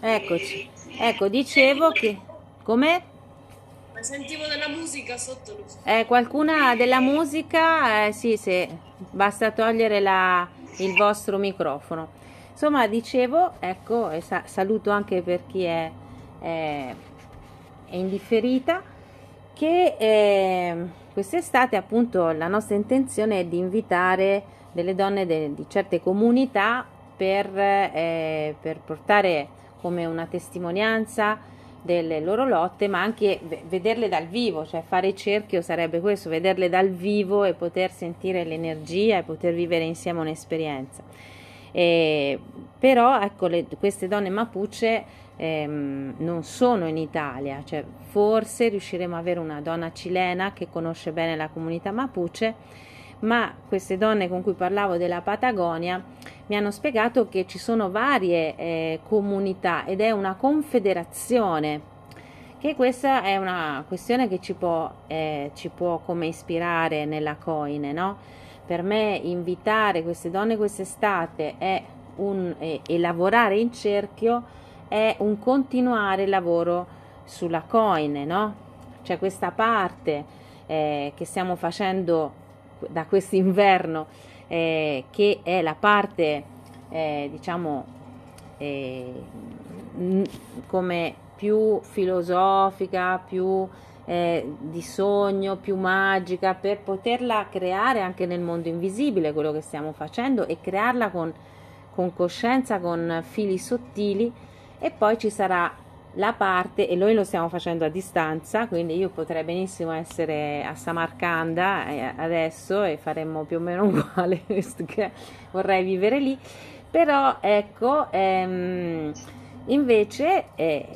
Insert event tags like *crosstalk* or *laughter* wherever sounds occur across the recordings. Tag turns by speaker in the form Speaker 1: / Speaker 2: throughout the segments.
Speaker 1: Eccoci. Ecco, dicevo che... Come?
Speaker 2: Sentivo della musica sotto
Speaker 1: Eh, qualcuna della musica, eh, sì, sì, basta togliere la, il vostro microfono. Insomma, dicevo, ecco, e sa- saluto anche per chi è, è, è indifferita, che eh, quest'estate appunto la nostra intenzione è di invitare delle donne de- di certe comunità per, eh, per portare come una testimonianza delle loro lotte, ma anche vederle dal vivo, cioè fare cerchio sarebbe questo, vederle dal vivo e poter sentire l'energia e poter vivere insieme un'esperienza. E, però ecco, le, queste donne mapuche ehm, non sono in Italia, cioè forse riusciremo ad avere una donna cilena che conosce bene la comunità mapuche, ma queste donne con cui parlavo della Patagonia mi hanno spiegato che ci sono varie eh, comunità ed è una confederazione che questa è una questione che ci può, eh, ci può come ispirare nella coine, no? Per me invitare queste donne quest'estate un, eh, e lavorare in cerchio è un continuare il lavoro sulla coine, no? C'è questa parte eh, che stiamo facendo da quest'inverno eh, che è la parte eh, diciamo eh, come più filosofica, più eh, di sogno, più magica, per poterla creare anche nel mondo invisibile, quello che stiamo facendo, e crearla con, con coscienza, con fili sottili, e poi ci sarà la parte, e noi lo stiamo facendo a distanza, quindi io potrei benissimo essere a Samarcanda eh, adesso e faremmo più o meno *laughs* uguale, visto che vorrei vivere lì, però ecco, ehm, invece eh,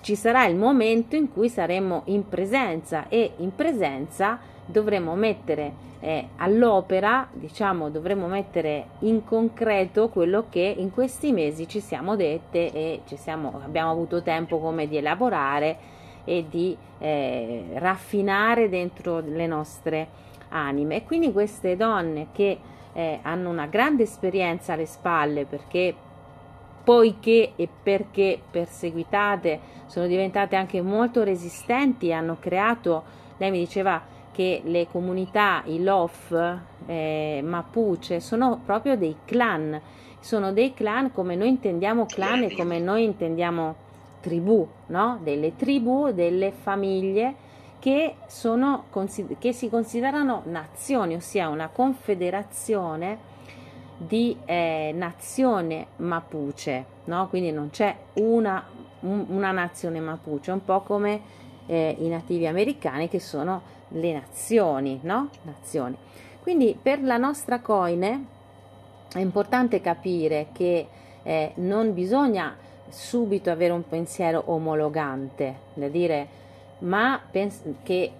Speaker 1: ci sarà il momento in cui saremo in presenza e in presenza dovremo mettere eh, all'opera, diciamo, dovremo mettere in concreto quello che in questi mesi ci siamo dette e ci siamo, abbiamo avuto tempo come di elaborare e di eh, raffinare dentro le nostre anime. E quindi queste donne che eh, hanno una grande esperienza alle spalle perché poiché e perché perseguitate sono diventate anche molto resistenti, hanno creato, lei mi diceva che le comunità, i LOF eh, Mapuche, sono proprio dei clan, sono dei clan come noi intendiamo clan e come noi intendiamo tribù, no? delle tribù, delle famiglie che, sono, che si considerano nazioni, ossia una confederazione di eh, nazione mapuche, no? quindi non c'è una, un, una nazione mapuche, un po' come eh, i nativi americani che sono le nazioni, no? nazioni. Quindi per la nostra coine è importante capire che eh, non bisogna subito avere un pensiero omologante, da dire ma pens- che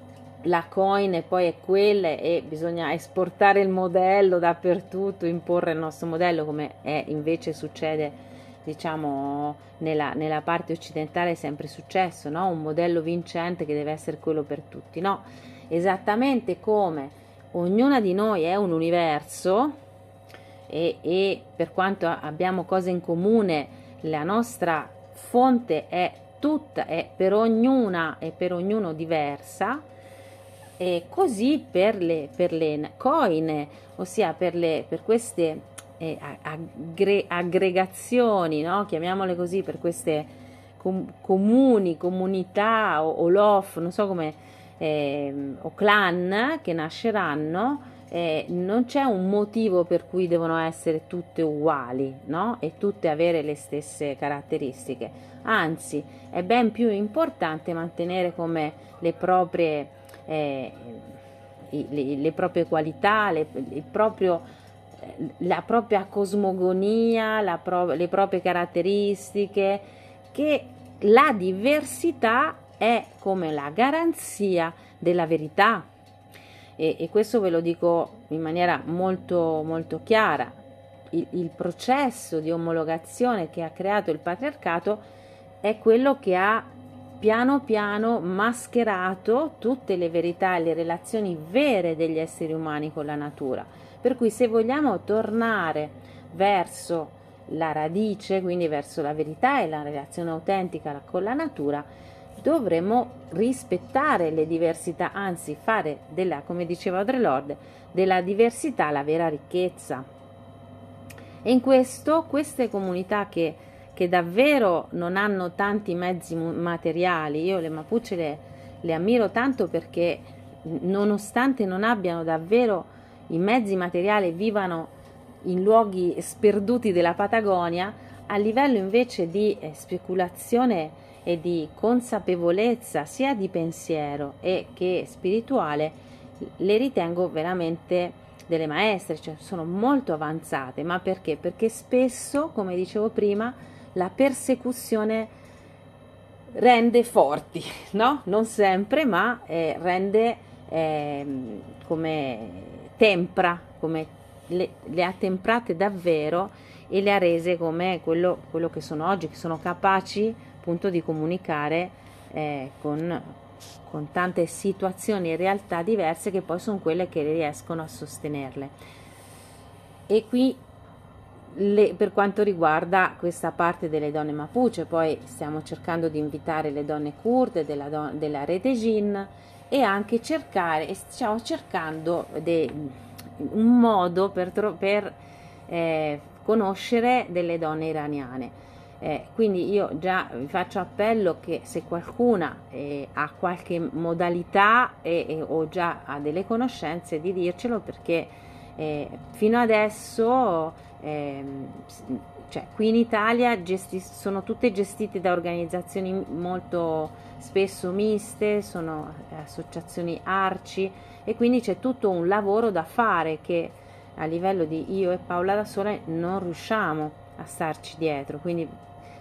Speaker 1: la coin poi è quella e bisogna esportare il modello dappertutto, imporre il nostro modello come è invece succede diciamo nella, nella parte occidentale è sempre successo, no? un modello vincente che deve essere quello per tutti, no? Esattamente come ognuna di noi è un universo e, e per quanto abbiamo cose in comune, la nostra fonte è tutta, è per ognuna e per ognuno diversa, e così per le, per le coine, ossia per, le, per queste eh, aggre, aggregazioni, no? chiamiamole così, per queste com- comuni, comunità o, o LOF, non so come, eh, o clan che nasceranno, eh, non c'è un motivo per cui devono essere tutte uguali no? e tutte avere le stesse caratteristiche. Anzi, è ben più importante mantenere come le proprie eh, le, le, proprie qualità, le, proprio, eh, la propria cosmogonia, la pro, le proprie caratteristiche, che la diversità è come la garanzia della verità. E, e questo ve lo dico in maniera molto, molto chiara. Il, il processo di omologazione che ha creato il patriarcato è quello che ha piano piano mascherato tutte le verità e le relazioni vere degli esseri umani con la natura. Per cui se vogliamo tornare verso la radice, quindi verso la verità e la relazione autentica con la natura, dovremmo rispettare le diversità, anzi fare della, come diceva Audre Lorde, della diversità la vera ricchezza. E in questo queste comunità che, che davvero non hanno tanti mezzi materiali, io le Mapuche le, le ammiro tanto perché nonostante non abbiano davvero i mezzi materiali, vivano in luoghi sperduti della Patagonia, a livello invece di eh, speculazione e di consapevolezza sia di pensiero e che spirituale, le ritengo veramente delle maestre, cioè sono molto avanzate, ma perché? Perché spesso, come dicevo prima, la persecuzione rende forti, no? Non sempre, ma eh, rende eh, come tempra, come le, le, ha temprate davvero e le ha rese come quello, quello che sono oggi, che sono capaci appunto di comunicare eh, con, con tante situazioni e realtà diverse che poi sono quelle che riescono a sostenerle. E qui le, per quanto riguarda questa parte delle donne Mapuche, poi stiamo cercando di invitare le donne kurde della, della rete Jin e anche cercare, stiamo cercando de, un modo per, per eh, conoscere delle donne iraniane. Eh, quindi io già vi faccio appello che se qualcuna eh, ha qualche modalità e, o già ha delle conoscenze di dircelo perché eh, fino adesso ehm, cioè, qui in Italia gesti- sono tutte gestite da organizzazioni molto spesso miste, sono associazioni arci e quindi c'è tutto un lavoro da fare che a livello di io e Paola da sola non riusciamo a starci dietro. Quindi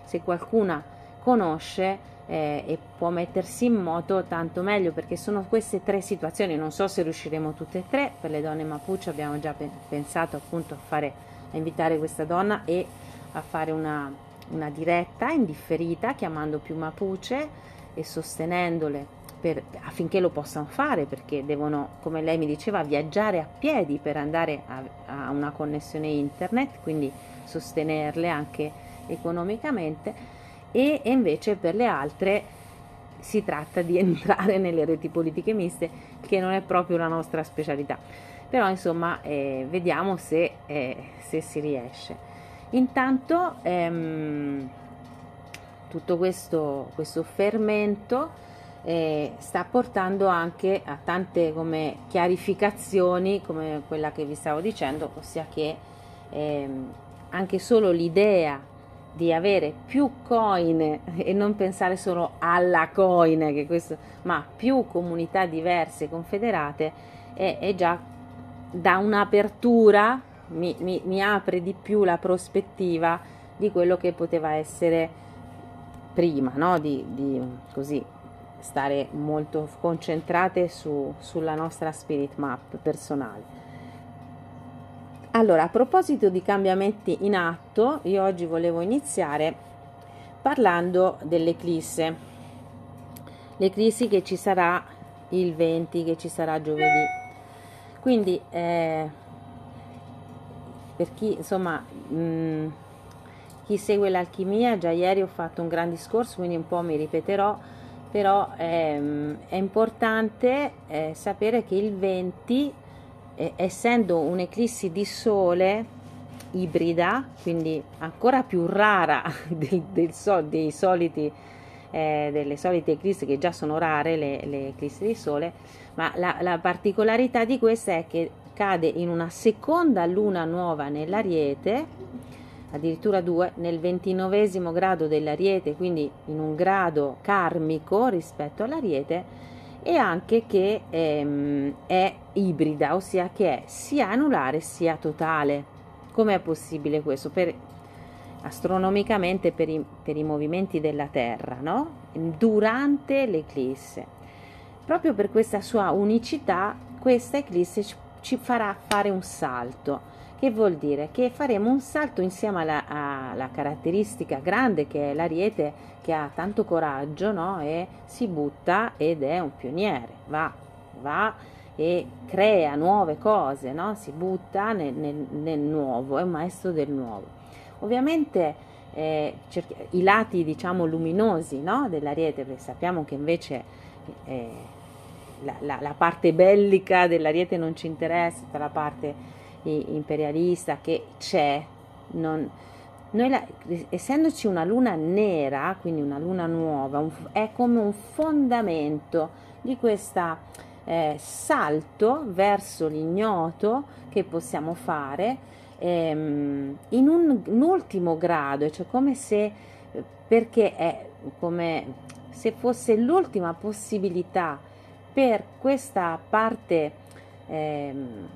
Speaker 1: se qualcuna conosce eh, e può mettersi in moto tanto meglio perché sono queste tre situazioni non so se riusciremo tutte e tre per le donne Mapuche abbiamo già pe- pensato appunto a fare a invitare questa donna e a fare una, una diretta indifferita chiamando più Mapuche e sostenendole per, affinché lo possano fare perché devono, come lei mi diceva, viaggiare a piedi per andare a, a una connessione internet, quindi sostenerle anche economicamente. E, e invece per le altre si tratta di *laughs* entrare nelle reti politiche miste che non è proprio la nostra specialità. Però insomma eh, vediamo se, eh, se, si riesce intanto ehm, tutto questo, questo fermento eh, sta portando anche a tante come chiarificazioni come quella che vi stavo dicendo ossia che ehm, anche solo l'idea di avere più coin e non pensare solo alla coin, questo, ma più comunità diverse confederate è, è già da un'apertura, mi, mi, mi apre di più la prospettiva di quello che poteva essere prima, no? di, di così stare molto concentrate su, sulla nostra spirit map personale. Allora, a proposito di cambiamenti in atto, io oggi volevo iniziare parlando dell'eclisse. L'eclissi che ci sarà il 20, che ci sarà giovedì. Quindi, eh, per chi insomma, mh, mm, chi segue l'alchimia, già ieri ho fatto un gran discorso, quindi un po' mi ripeterò, però ehm, è importante eh, sapere che il 20 eh, essendo un'eclissi di sole ibrida, quindi ancora più rara *laughs* del, del so, dei soliti, eh, delle solite eclissi che già sono rare, le, le eclissi di sole, ma la, la particolarità di questa è che cade in una seconda luna nuova nell'ariete, addirittura due, nel ventinovesimo grado dell'ariete, quindi in un grado karmico rispetto all'ariete, e anche che ehm, è ibrida, ossia che è sia anulare sia totale. Com'è possibile questo? Per, astronomicamente per i, per i, movimenti della Terra, no? durante l'eclisse. Proprio per questa sua unicità, questa eclisse ci, farà fare un salto. Che vuol dire? Che faremo un salto insieme alla, alla caratteristica grande che è l'ariete che ha tanto coraggio no? e si butta ed è un pioniere, va, va e crea nuove cose, no? si butta nel, nel, nel nuovo, è un maestro del nuovo. Ovviamente eh, i lati diciamo luminosi no, dell'ariete, perché sappiamo che invece eh, la, la, la, parte bellica dell'ariete non ci interessa, tutta la parte imperialista che c'è, non, noi la, essendoci una luna nera, quindi una luna nuova, un, è come un fondamento di questo eh, salto verso l'ignoto che possiamo fare ehm, in un, un, ultimo grado, cioè come se, perché è come se fosse l'ultima possibilità per questa parte ehm,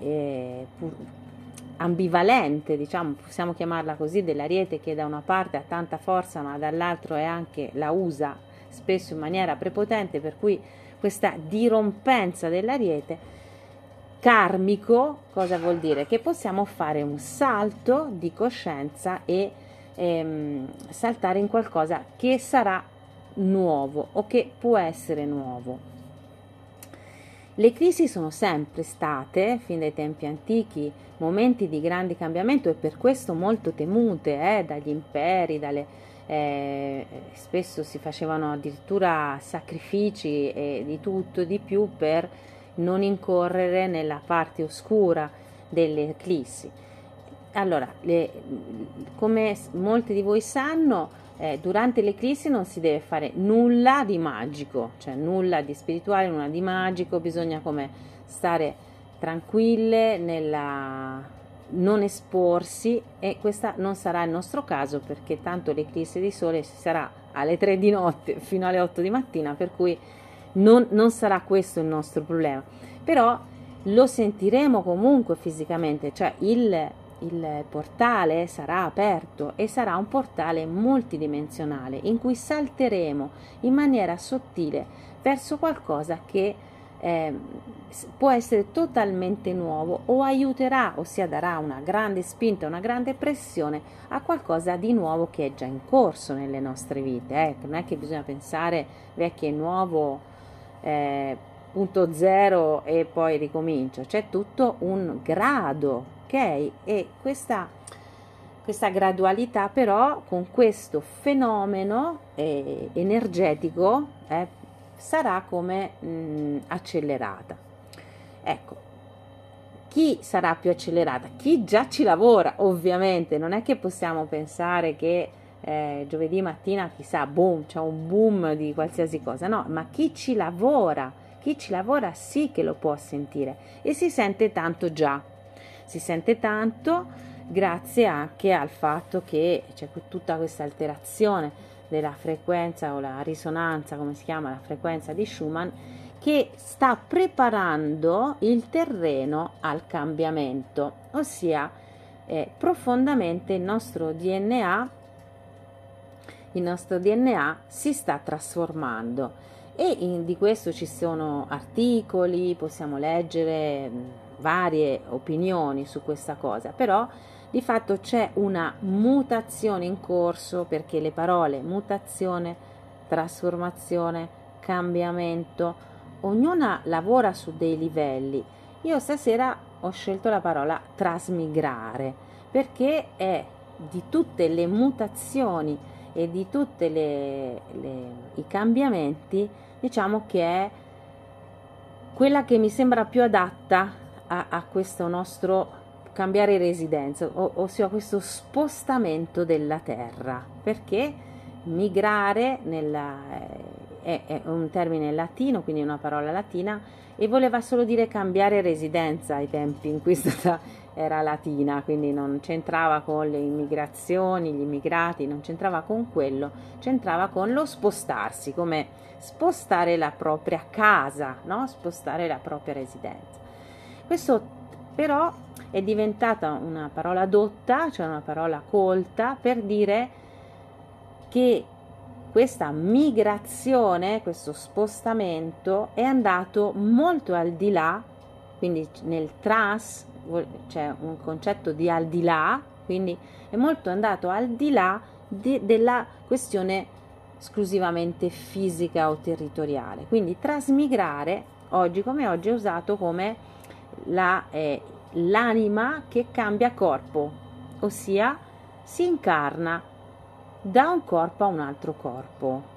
Speaker 1: eh, ambivalente, diciamo, possiamo chiamarla così, dell'ariete che da una parte ha tanta forza ma dall'altro è anche la usa spesso in maniera prepotente, per cui questa dirompenza dell'ariete karmico cosa vuol dire? Che possiamo fare un salto di coscienza e ehm, saltare in qualcosa che sarà nuovo o che può essere nuovo. Le crisi sono sempre state, fin dai tempi antichi, momenti di grande cambiamento e per questo molto temute eh, dagli imperi, dalle, eh, spesso si facevano addirittura sacrifici e di tutto di più per non incorrere nella parte oscura delle eclissi. Allora, le, come molti di voi sanno, eh, durante l'eclissi non si deve fare nulla di magico, cioè nulla di spirituale, nulla di magico, bisogna come stare tranquille nella non esporsi e questo non sarà il nostro caso perché tanto l'eclisse di sole sarà alle 3 di notte fino alle 8 di mattina per cui non, non sarà questo il nostro problema, però lo sentiremo comunque fisicamente, cioè il, il portale sarà aperto e sarà un portale multidimensionale in cui salteremo in maniera sottile verso qualcosa che eh, può essere totalmente nuovo o aiuterà, ossia darà una grande spinta, una grande pressione a qualcosa di nuovo che è già in corso nelle nostre vite. Eh. Non è che bisogna pensare vecchio e nuovo eh, punto zero e poi ricomincio, c'è tutto un grado, ok? E questa, questa gradualità però con questo fenomeno eh, energetico eh, sarà come mh, mm, accelerata. Ecco, chi sarà più accelerata? Chi già ci lavora, ovviamente, non è che possiamo pensare che eh, giovedì mattina chissà, boom, c'è un boom di qualsiasi cosa, no, ma chi ci lavora, chi ci lavora sì che lo può sentire e si sente tanto già, si sente tanto grazie anche al fatto che c'è tutta questa alterazione della frequenza o la risonanza, come si chiama, la frequenza di Schumann, che sta preparando il terreno al cambiamento, ossia eh, profondamente il nostro DNA il nostro DNA si sta trasformando. E in, di questo ci sono articoli, possiamo leggere varie opinioni su questa cosa, però di fatto c'è una mutazione in corso perché le parole mutazione, trasformazione, cambiamento, ognuna lavora su dei livelli. Io stasera ho scelto la parola trasmigrare perché è di tutte le mutazioni e di tutti i cambiamenti, diciamo che è quella che mi sembra più adatta a, a questo nostro cambiare residenza, o, ossia questo spostamento della terra, perché migrare nella, è, è, un termine latino, quindi una parola latina, e voleva solo dire cambiare residenza ai tempi in cui *laughs* stata era latina, quindi non c'entrava con le immigrazioni, gli immigrati, non c'entrava con quello, c'entrava con lo spostarsi, come spostare la propria casa, no? spostare la propria residenza. Questo però è diventata una parola dotta, cioè una parola colta, per dire che questa migrazione, questo spostamento è andato molto al di là, quindi nel trans c'è un concetto di al di là, quindi è molto andato al di là de, della questione esclusivamente fisica o territoriale. Quindi trasmigrare oggi come oggi è usato come la, eh, l'anima che cambia corpo, ossia si incarna da un corpo a un altro corpo.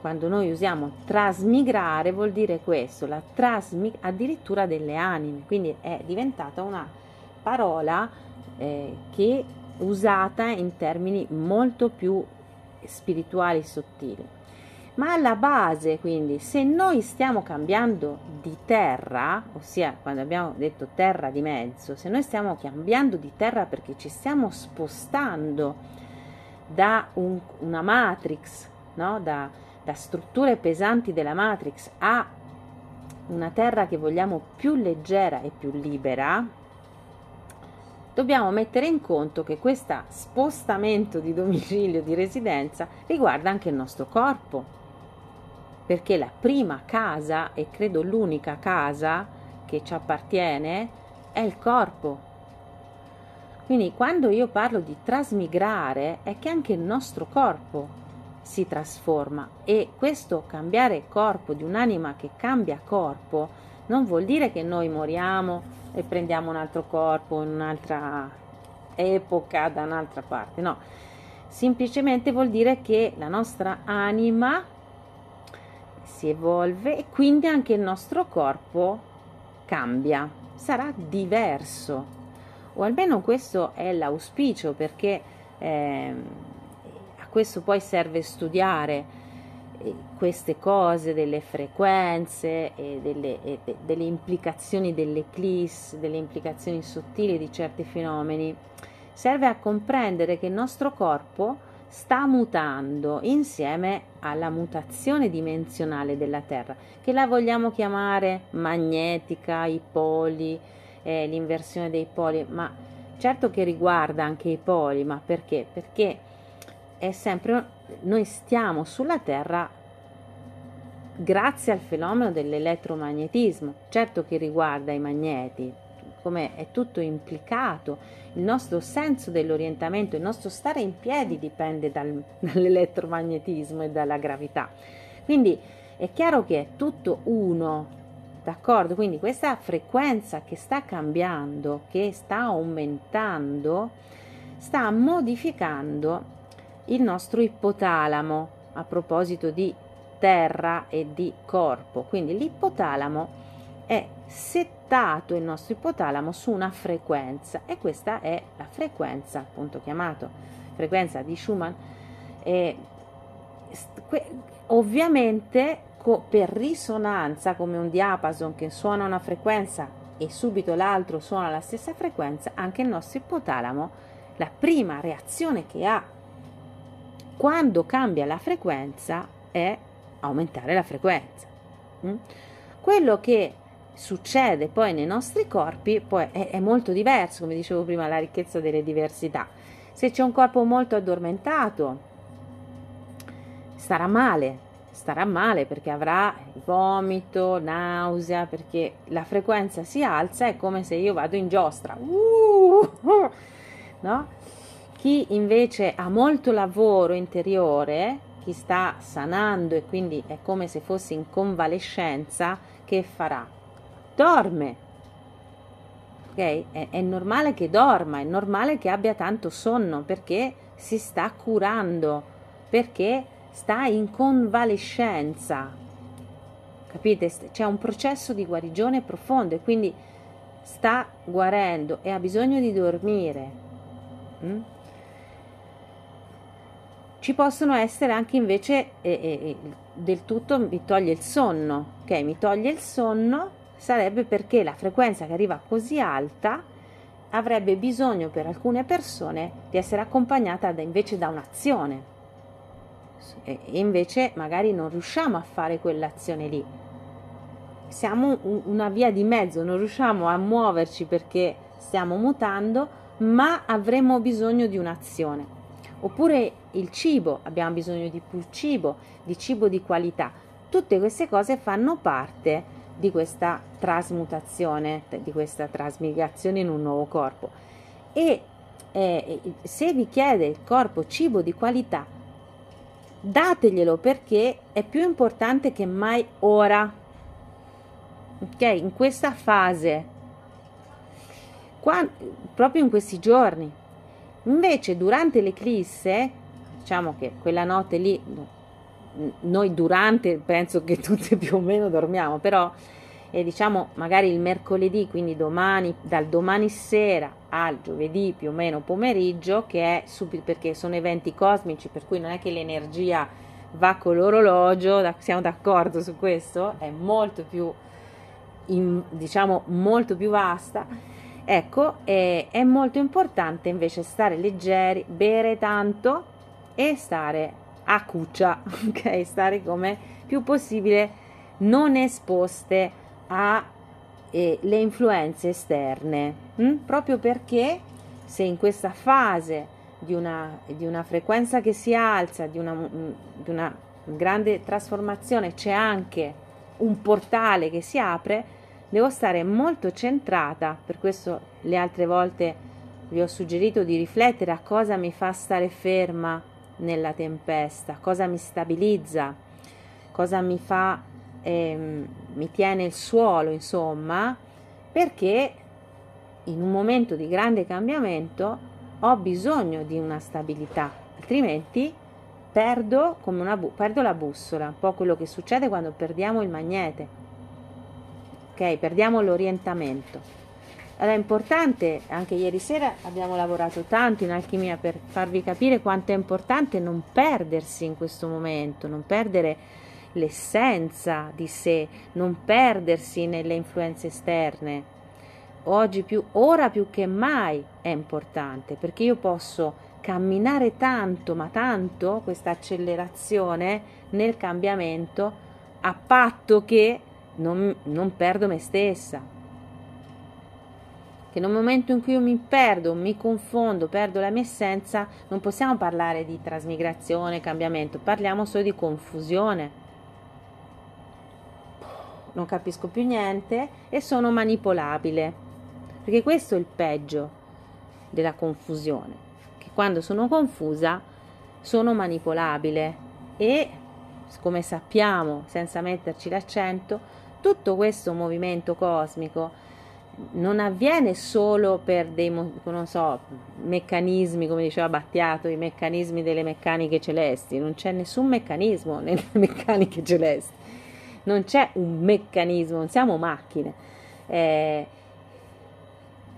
Speaker 1: Quando noi usiamo trasmigrare vuol dire questo, la trasmi- addirittura delle anime, quindi è diventata una parola eh, che usata in termini molto più spirituali e sottili. Ma alla base, quindi, se noi stiamo cambiando di terra, ossia quando abbiamo detto terra di mezzo, se noi stiamo cambiando di terra perché ci stiamo spostando da un, una matrix, no? da, da strutture pesanti della matrix a una terra che vogliamo più leggera e più libera, dobbiamo mettere in conto che questo spostamento di domicilio, di residenza, riguarda anche il nostro corpo perché la prima casa, e credo l'unica casa che ci appartiene, è il corpo. Quindi quando io parlo di trasmigrare è che anche il nostro corpo si trasforma e questo cambiare corpo di un'anima che cambia corpo non vuol dire che noi moriamo e prendiamo un altro corpo in un'altra epoca da un'altra parte, no, semplicemente vuol dire che la nostra anima si evolve e quindi anche il nostro corpo cambia, sarà diverso. O almeno questo è l'auspicio perché eh, a questo poi serve studiare eh, queste cose delle frequenze e delle, e delle implicazioni dell'eclisse, delle implicazioni sottili di certi fenomeni. Serve a comprendere che il nostro corpo sta mutando insieme alla mutazione dimensionale della Terra, che la vogliamo chiamare magnetica, i poli, eh, l'inversione dei poli, ma certo che riguarda anche i poli, ma perché? Perché è sempre noi stiamo sulla Terra grazie al fenomeno dell'elettromagnetismo, certo che riguarda i magneti, come è tutto implicato, il nostro senso dell'orientamento, il nostro stare in piedi dipende dal, *laughs* dall'elettromagnetismo e dalla gravità. Quindi è chiaro che è tutto uno, d'accordo? Quindi questa frequenza che sta cambiando, che sta aumentando, sta modificando il nostro ipotalamo a proposito di terra e di corpo. Quindi l'ipotalamo è settato il nostro ipotalamo su una frequenza e questa è la frequenza appunto chiamata frequenza di Schumann e ovviamente per risonanza come un diapason che suona una frequenza e subito l'altro suona la stessa frequenza anche il nostro ipotalamo la prima reazione che ha quando cambia la frequenza è aumentare la frequenza mm? quello che succede poi nei nostri corpi poi è, è, molto diverso, come dicevo prima, la ricchezza delle diversità. Se c'è un corpo molto addormentato, starà male, starà male perché avrà vomito, nausea, perché la frequenza si alza, è come se io vado in giostra. Uh, *laughs* no? Chi invece ha molto lavoro interiore, chi sta sanando e quindi è come se fosse in convalescenza, che farà? Dorme. Ok? È, è normale che dorma, è normale che abbia tanto sonno perché si sta curando, perché sta in convalescenza. Capite? C'è un processo di guarigione profondo e quindi sta guarendo e ha bisogno di dormire. Mm? Ci possono essere anche invece eh, eh, del tutto mi toglie il sonno, ok? Mi toglie il sonno sarebbe perché la frequenza che arriva così alta avrebbe bisogno per alcune persone di essere accompagnata da, invece da un'azione. E invece magari non riusciamo a fare quell'azione lì. Siamo una via di mezzo non riusciamo a muoverci perché stiamo mutando ma avremo bisogno di un'azione. Oppure il cibo abbiamo bisogno di più cibo di cibo di qualità. Tutte queste cose fanno parte di questa trasmutazione, di questa trasmigrazione in un nuovo corpo. E eh, se vi chiede il corpo cibo di qualità, dateglielo perché è più importante che mai ora. Ok, in questa fase, qua, proprio in questi giorni, Invece durante l'eclisse, diciamo che quella notte lì, noi durante penso che tutti più o meno dormiamo, però e diciamo magari il mercoledì, quindi domani, dal domani sera al giovedì più o meno pomeriggio, che è subito perché sono eventi cosmici, per cui non è che l'energia va con l'orologio, siamo d'accordo su questo, è molto più, in, diciamo, molto più vasta. Ecco, è, è molto importante invece stare leggeri, bere tanto e stare a cuccia, *laughs* ok? Stare come più possibile non esposte alle eh, influenze esterne, hm? proprio perché se in questa fase di una, di una frequenza che si alza, di una, mm, di una grande trasformazione, c'è anche un portale che si apre, devo stare molto centrata, per questo le altre volte vi ho suggerito di riflettere a cosa mi fa stare ferma nella tempesta, cosa mi stabilizza, cosa mi fa ehm, mi tiene il suolo, insomma, perché in un momento di grande cambiamento ho bisogno di una stabilità, altrimenti perdo, bu- perdo la bussola, un po' quello che succede quando perdiamo il magnete, ok? Perdiamo l'orientamento. Allora è importante, anche ieri sera abbiamo lavorato tanto in alchimia per farvi capire quanto è importante non perdersi in questo momento, non perdere l'essenza di sé, non perdersi nelle influenze esterne. Oggi più, ora più che mai è importante perché io posso camminare tanto, ma tanto questa accelerazione nel cambiamento a patto che non, non perdo me stessa. Che nel momento in cui io mi perdo, mi confondo, perdo la mia essenza, non possiamo parlare di trasmigrazione, cambiamento, parliamo solo di confusione non capisco più niente e sono manipolabile. Perché questo è il peggio della confusione, che quando sono confusa sono manipolabile e come sappiamo, senza metterci l'accento, tutto questo movimento cosmico non avviene solo per dei so, meccanismi, come diceva Battiato, i meccanismi delle meccaniche celesti, non c'è nessun meccanismo *laughs* nelle meccaniche celesti non c'è un meccanismo, non siamo macchine, eh,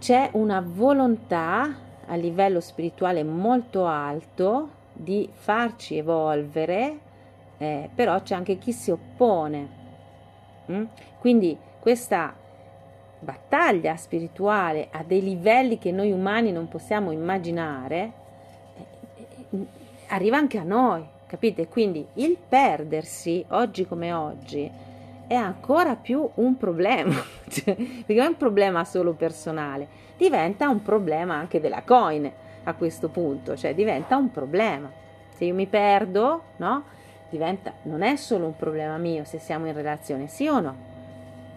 Speaker 1: c'è una volontà a livello spirituale molto alto di farci evolvere, eh, però c'è anche chi si oppone. Mm? Quindi questa battaglia spirituale a dei livelli che noi umani non possiamo immaginare eh, arriva anche a noi capite? Quindi il perdersi oggi come oggi è ancora più un problema, *laughs* cioè, perché non è un problema solo personale, diventa un problema anche della coin a questo punto, cioè diventa un problema. Se io mi perdo, no? Diventa, non è solo un problema mio se siamo in relazione, sì o no?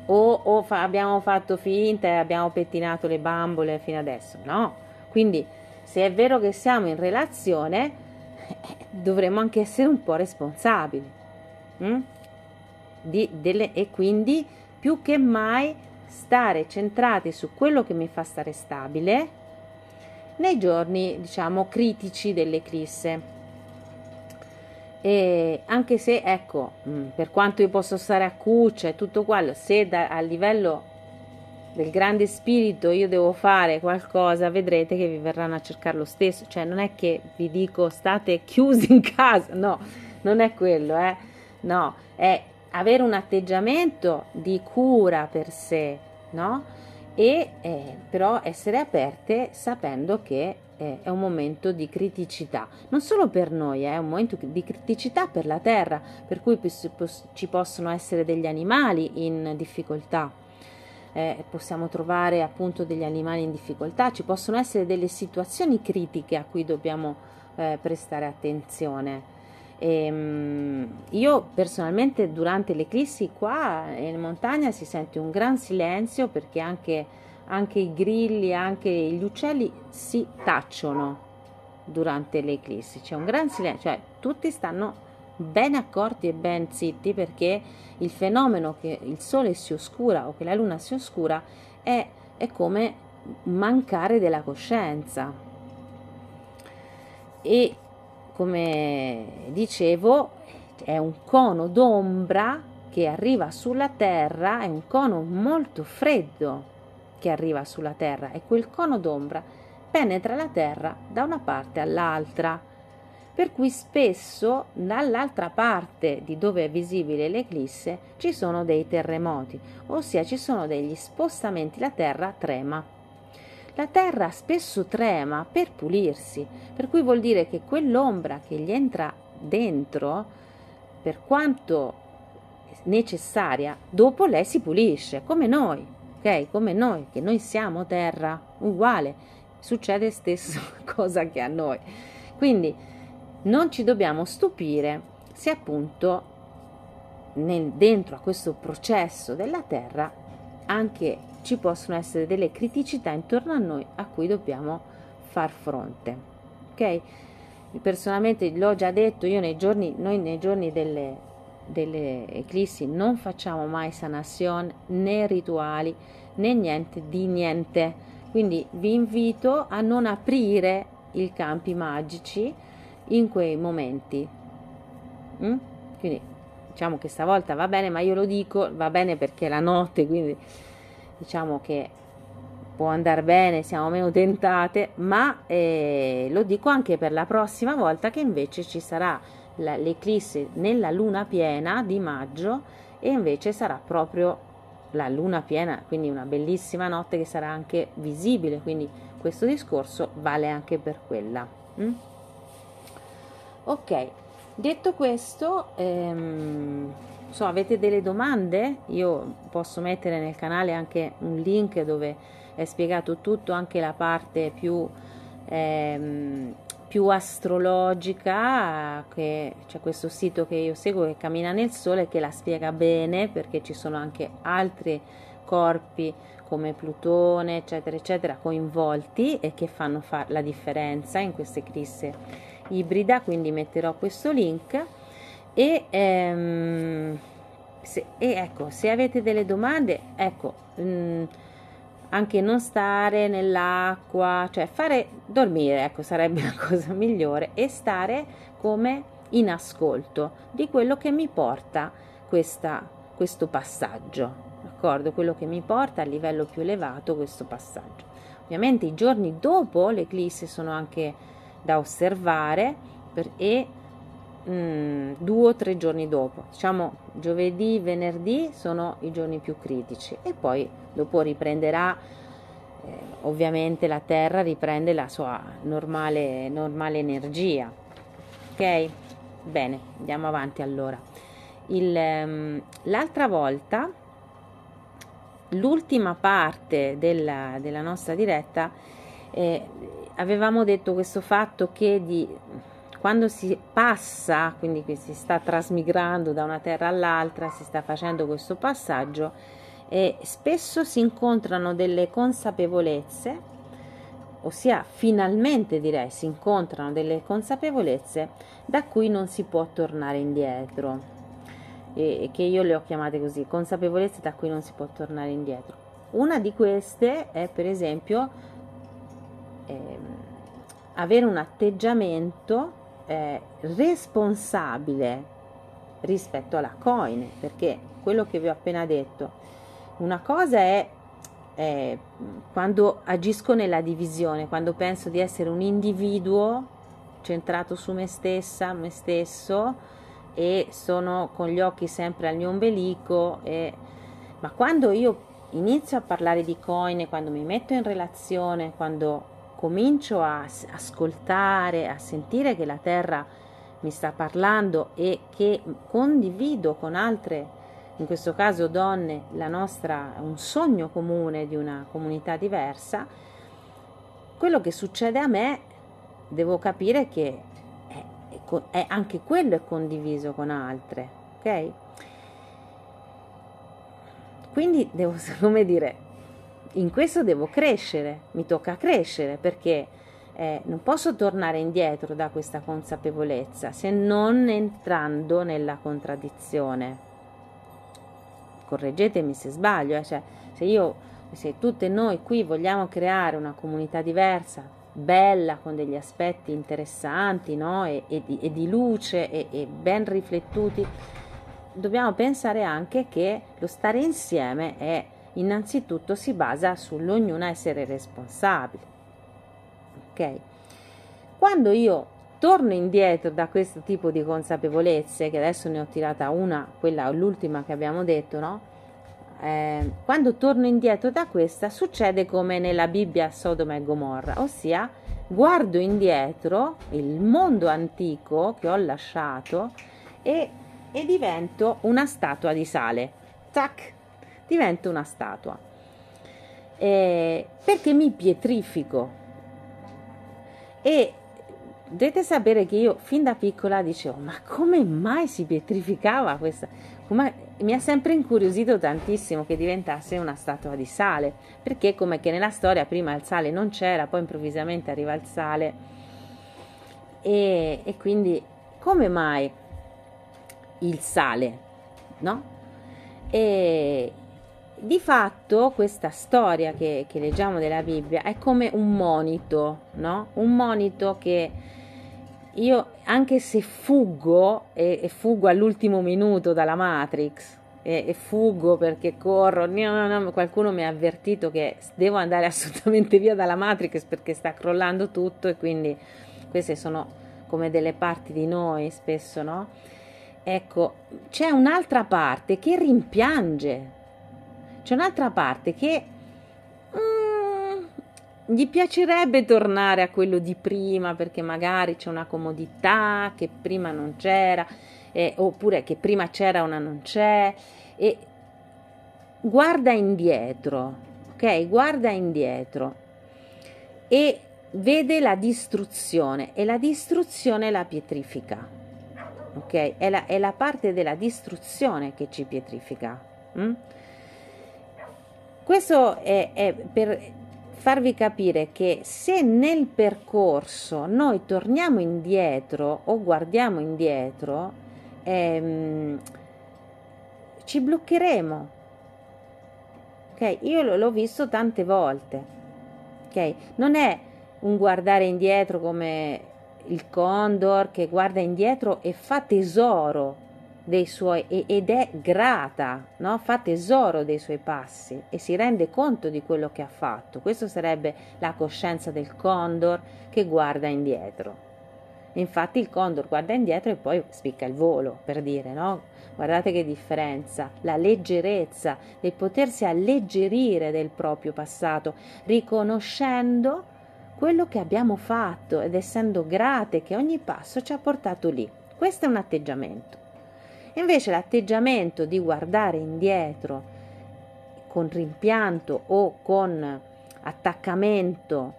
Speaker 1: O, o fa, abbiamo fatto finta e abbiamo pettinato le bambole fino adesso, no? Quindi se è vero che siamo in relazione, *laughs* dovremmo anche essere un po' responsabili. Mm? Di, delle, e quindi più che mai stare centrati su quello che mi fa stare stabile nei giorni diciamo critici dell'eclisse e anche se ecco mm, per quanto io posso stare a cuccia e tutto quello se da, a livello del grande spirito io devo fare qualcosa, vedrete che vi verranno a cercare lo stesso. Cioè, non è che vi dico state chiusi in casa, no, non è quello, eh. No, è avere un atteggiamento di cura per sé, no? E eh, però essere aperte sapendo che eh, è un momento di criticità, non solo per noi, eh, è un momento di criticità per la terra, per cui ci possono essere degli animali in difficoltà eh, possiamo trovare appunto degli animali in difficoltà, ci possono essere delle situazioni critiche a cui dobbiamo eh, prestare attenzione. E, um, io personalmente durante l'eclissi qua in montagna si sente un gran silenzio perché anche, anche i grilli, anche gli uccelli si tacciono durante l'eclissi, c'è un gran silenzio, cioè tutti stanno ben accorti e ben zitti perché il fenomeno che il sole si oscura o che la luna si oscura è, è come mancare della coscienza. e come dicevo è un cono d'ombra che arriva sulla terra, è un cono molto freddo che arriva sulla terra e quel cono d'ombra penetra la terra da una parte all'altra. Per cui spesso dall'altra parte di dove è visibile l'eclisse ci sono dei terremoti, ossia ci sono degli spostamenti, la terra trema. La terra spesso trema per pulirsi, per cui vuol dire che quell'ombra che gli entra dentro, per quanto necessaria, dopo lei si pulisce, come noi, ok? Come noi, che noi siamo terra, uguale, succede stessa *laughs* cosa che a noi. Quindi non ci dobbiamo stupire se appunto nel, dentro a questo processo della terra anche ci possono essere delle criticità intorno a noi a cui dobbiamo far fronte. Ok? Personalmente l'ho già detto, io nei giorni, noi nei giorni delle, delle eclissi non facciamo mai sanazione né rituali né niente di niente. Quindi vi invito a non aprire i campi magici in quei momenti. Mm? Quindi diciamo che stavolta va bene, ma io lo dico, va bene perché è la notte, quindi diciamo che può andare bene, siamo meno tentate, ma eh, lo dico anche per la prossima volta che invece ci sarà la, l'eclisse nella luna piena di maggio e invece sarà proprio la luna piena, quindi una bellissima notte che sarà anche visibile, quindi questo discorso vale anche per quella. Mm? Ok, detto questo, ehm, so, avete delle domande? Io posso mettere nel canale anche un link dove è spiegato tutto, anche la parte più ehm, più astrologica, che c'è questo sito che io seguo che cammina nel sole che la spiega bene perché ci sono anche altri corpi come Plutone, eccetera, eccetera, coinvolti e che fanno fa- la differenza in queste eclisse ibrida, quindi metterò questo link e, ehm, se, e ecco, se avete delle domande, ecco, mh, mm, anche non stare nell'acqua, cioè fare dormire, ecco, sarebbe *laughs* la cosa migliore e stare come in ascolto di quello che mi porta questa, questo passaggio, d'accordo? Quello che mi porta a livello più elevato questo passaggio. Ovviamente i giorni dopo l'eclisse sono anche da osservare per, e mm, due o tre giorni dopo, diciamo giovedì, venerdì sono i giorni più critici e poi dopo riprenderà eh, ovviamente la terra riprende la sua normale, normale energia. Ok? Bene andiamo avanti allora. Il, um, l'altra volta l'ultima parte della, della nostra diretta eh, avevamo detto questo fatto che di quando si passa, quindi si sta trasmigrando da una terra all'altra, si sta facendo questo passaggio e spesso si incontrano delle consapevolezze, ossia finalmente direi si incontrano delle consapevolezze da cui non si può tornare indietro e che io le ho chiamate così, consapevolezze da cui non si può tornare indietro. Una di queste è per esempio eh, avere un atteggiamento eh, responsabile rispetto alla coin, perché quello che vi ho appena detto, una cosa è eh, quando agisco nella divisione, quando penso di essere un individuo centrato su me stessa, me stesso e sono con gli occhi sempre al mio ombelico, e, ma quando io inizio a parlare di coin, quando mi metto in relazione, quando comincio a ascoltare, a sentire che la terra mi sta parlando e che condivido con altre, in questo caso donne, la nostra, un sogno comune di una comunità diversa, quello che succede a me devo capire che è, è, anche quello è condiviso con altre, ok? Quindi devo, *laughs* come dire, in questo devo crescere, mi tocca crescere perché eh, non posso tornare indietro da questa consapevolezza se non entrando nella contraddizione. Correggetemi se sbaglio, eh, cioè, se io, se tutte noi qui vogliamo creare una comunità diversa, bella, con degli aspetti interessanti, no? e, e, di, e, di, luce e, e ben riflettuti, dobbiamo pensare anche che lo stare insieme è innanzitutto si basa sull'ognuno essere responsabile. Ok? Quando io torno indietro da questo tipo di consapevolezze, che adesso ne ho tirata una, quella l'ultima che abbiamo detto, no? Eh, quando torno indietro da questa succede come nella Bibbia Sodoma e Gomorra, ossia guardo indietro il mondo antico che ho lasciato e, e divento una statua di sale. Tac, divento una statua. Eh, perché mi pietrifico. E dovete sapere che io fin da piccola dicevo, ma come mai si pietrificava questa? Come mi ha sempre incuriosito tantissimo che diventasse una statua di sale, perché come che nella storia prima il sale non c'era, poi improvvisamente arriva il sale e, e quindi come mai il sale, no? E di fatto questa storia che, che leggiamo della Bibbia è come un monito, no? Un monito che io anche se fuggo e, e fuggo all'ultimo minuto dalla Matrix e, e fuggo perché corro, no, no, no, qualcuno mi ha avvertito che devo andare *laughs* assolutamente via dalla Matrix perché sta crollando tutto e quindi queste sono come delle parti di noi spesso, no? Ecco, c'è un'altra parte che rimpiange, c'è un'altra parte che gli piacerebbe tornare a quello di prima perché magari c'è una comodità che prima non c'era, eh, oppure che prima c'era una non c'è, e guarda indietro, ok? Guarda indietro e vede la distruzione e la distruzione la pietrifica, ok? È la, è la parte della distruzione che ci pietrifica. Hm? Questo è, è per farvi capire che se nel percorso noi torniamo indietro o guardiamo indietro, ehm, ci bloccheremo. Ok, io l'ho visto tante volte. Ok, non è un guardare indietro come il condor che guarda indietro e fa tesoro dei suoi ed è grata, no? fa tesoro dei suoi passi e si rende conto di quello che ha fatto. Questo sarebbe la coscienza del condor che guarda indietro. Infatti il condor guarda indietro e poi spicca il volo, per dire, no? Guardate che differenza, la leggerezza del potersi alleggerire del proprio passato, riconoscendo quello che abbiamo fatto ed essendo grate che ogni passo ci ha portato lì. Questo è un atteggiamento. Invece l'atteggiamento di guardare indietro con rimpianto o con attaccamento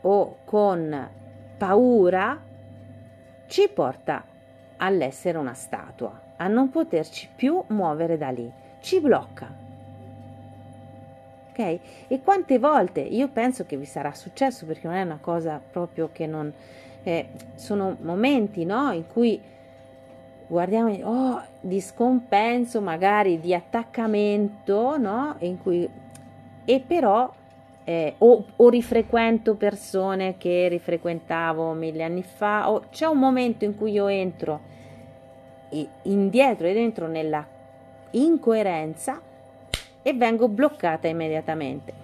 Speaker 1: o con paura ci porta all'essere una statua, a non poterci più muovere da lì, ci blocca. Ok? E quante volte io penso che vi sarà successo perché non è una cosa proprio che non eh, sono momenti, no, in cui guardiamo oh, di scompenso, magari di attaccamento, no? In cui, e però eh, o, o, rifrequento persone che rifrequentavo mille anni fa, o c'è un momento in cui io entro indietro ed entro nella incoerenza e vengo bloccata immediatamente.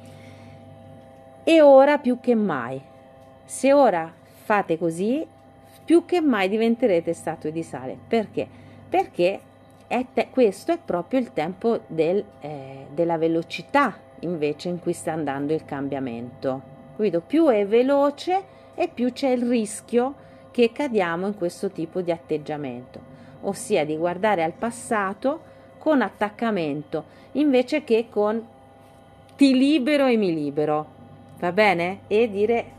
Speaker 1: E ora più che mai, se ora fate così, più che mai diventerete statue di sale. Perché? Perché è te- questo è proprio il tempo del, eh, della velocità invece in cui sta andando il cambiamento. Capito? Più è veloce e più c'è il rischio che cadiamo in questo tipo di atteggiamento, ossia di guardare al passato con attaccamento invece che con ti libero e mi libero. Va bene? E dire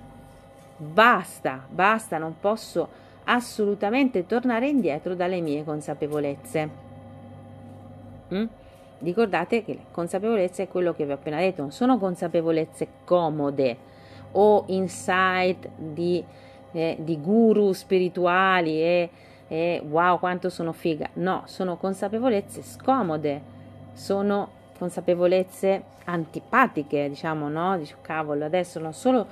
Speaker 1: basta, basta, non posso assolutamente tornare indietro dalle mie consapevolezze. Mm? Ricordate che le consapevolezze è quello che vi ho appena detto, non sono consapevolezze comode o insight di, eh, di guru spirituali e, e wow quanto sono figa, no, sono consapevolezze scomode, sono consapevolezze antipatiche, diciamo, no? Dico, cavolo, adesso non solo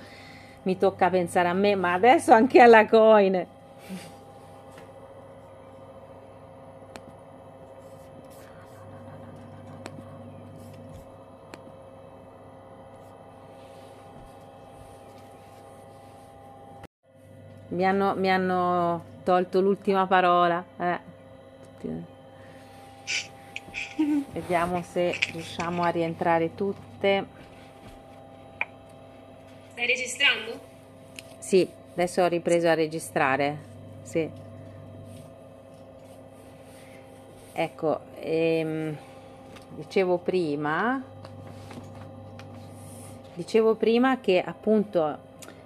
Speaker 1: mi tocca pensare a me, ma adesso anche alla coin. Mi hanno, mi hanno tolto l'ultima parola. Eh. Vediamo se riusciamo a rientrare tutte.
Speaker 2: Stai registrando?
Speaker 1: Sì, adesso ho ripreso a registrare. Sì. Ecco, ehm, dicevo prima, dicevo prima che appunto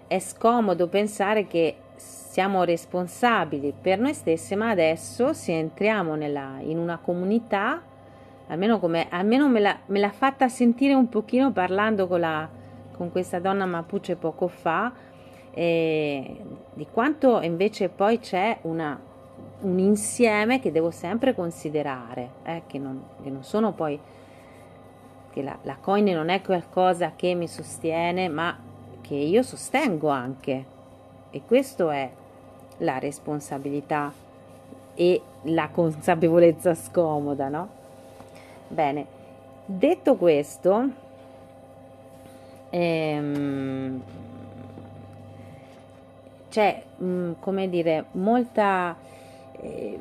Speaker 1: è scomodo pensare che siamo responsabili per noi stessi, ma adesso se entriamo nella, in una comunità, almeno, come, almeno me, la, me, l'ha fatta sentire un pochino parlando con, la, con questa donna Mapuche poco fa, eh, di quanto invece poi c'è una, un insieme che devo sempre considerare, eh, che, non, che, non, sono poi, che la, la coin non è qualcosa che mi sostiene, ma che io sostengo anche. E questo è la responsabilità e la consapevolezza scomoda, no? Bene, detto questo, ehm, c'è, mh, mm, come dire, molta... Eh,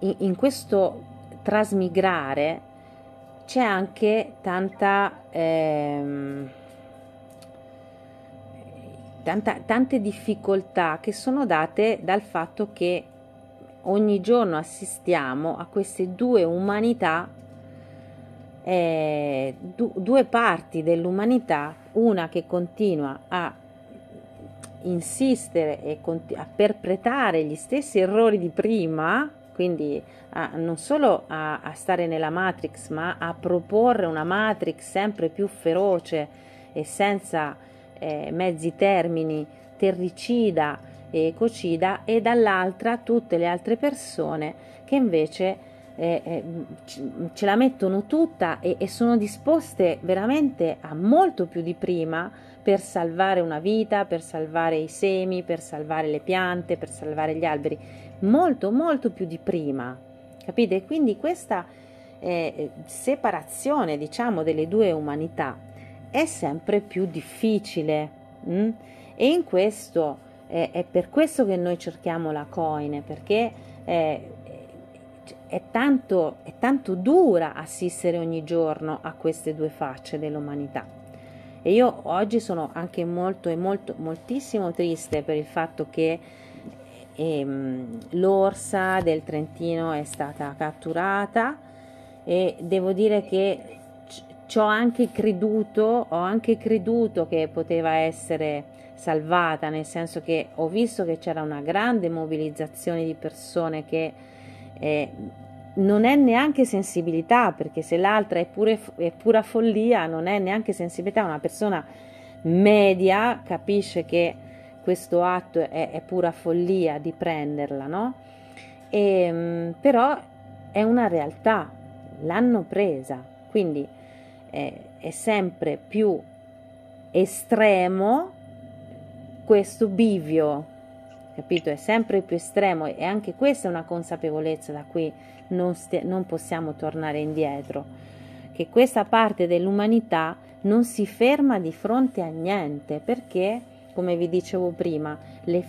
Speaker 1: in, in, questo trasmigrare c'è anche tanta... Ehm, tanta, tante difficoltà che sono date dal fatto che ogni giorno assistiamo a queste due umanità, eh, du, due parti dell'umanità, una che continua a insistere e a perpetrare gli stessi errori di prima, quindi a, non solo a, a, stare nella matrix, ma a proporre una matrix sempre più feroce e senza eh, mezzi termini terricida e ecocida e dall'altra tutte le altre persone che invece eh, eh, ce la mettono tutta e, e sono disposte veramente a molto più di prima per salvare una vita, per salvare i semi, per salvare le piante, per salvare gli alberi, molto molto più di prima, capite? Quindi questa eh, separazione, diciamo, delle due umanità è sempre più difficile mh? Mm? e in questo eh, è per questo che noi cerchiamo la coin perché eh, è, tanto, è tanto dura assistere ogni giorno a queste due facce dell'umanità. E io oggi sono anche molto e molto moltissimo triste per il fatto che ehm, l'orsa del Trentino è stata catturata e devo dire che ci ho anche creduto, ho anche creduto che poteva essere salvata, nel senso che ho visto che c'era una grande mobilizzazione di persone che eh, non è neanche sensibilità, perché se l'altra è, pure, è pura follia, non è neanche sensibilità, una persona media capisce che questo atto è, è pura follia di prenderla, no? E, ehm, però è una realtà, l'hanno presa, quindi è, è sempre più estremo questo bivio, capito? È sempre più estremo e anche questa è una consapevolezza da cui non, st- non possiamo tornare indietro, che questa parte dell'umanità non si ferma di fronte a niente perché, come vi dicevo prima, le,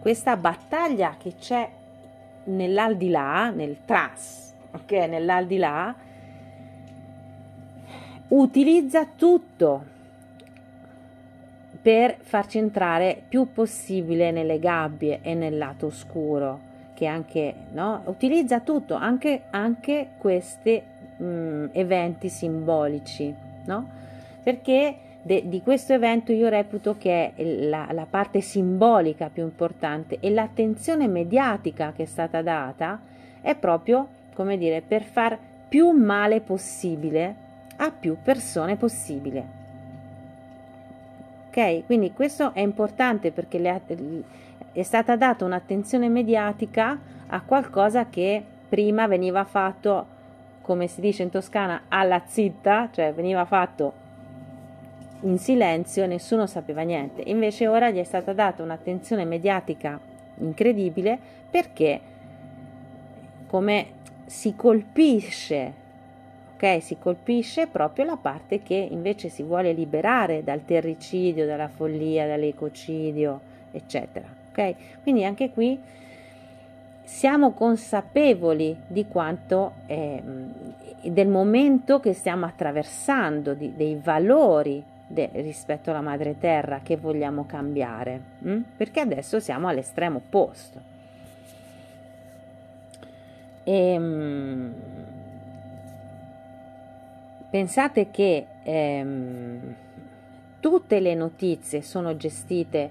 Speaker 1: questa battaglia che c'è nell'aldilà, nel tras, ok? Nell'aldilà, utilizza tutto per farci entrare più possibile nelle gabbie e nel lato oscuro che anche no? utilizza tutto anche, anche questi mh, eventi simbolici no? perché de, di questo evento io reputo che la, la parte simbolica più importante e l'attenzione mediatica che è stata data è proprio come dire per far più male possibile a più persone possibile. Ok? Quindi questo è importante perché le, è stata data un'attenzione mediatica a qualcosa che prima veniva fatto, come si dice in Toscana, alla zitta, cioè veniva fatto in silenzio nessuno sapeva niente. Invece ora gli è stata data un'attenzione mediatica incredibile perché come si colpisce ok si colpisce proprio la parte che invece si vuole liberare dal terricidio dalla follia dall'ecocidio eccetera ok quindi anche qui siamo consapevoli di quanto eh, del momento che stiamo attraversando di, dei valori de, rispetto alla madre terra che vogliamo cambiare hm? perché adesso siamo all'estremo opposto e, ehm, pensate che ehm, tutte le notizie sono gestite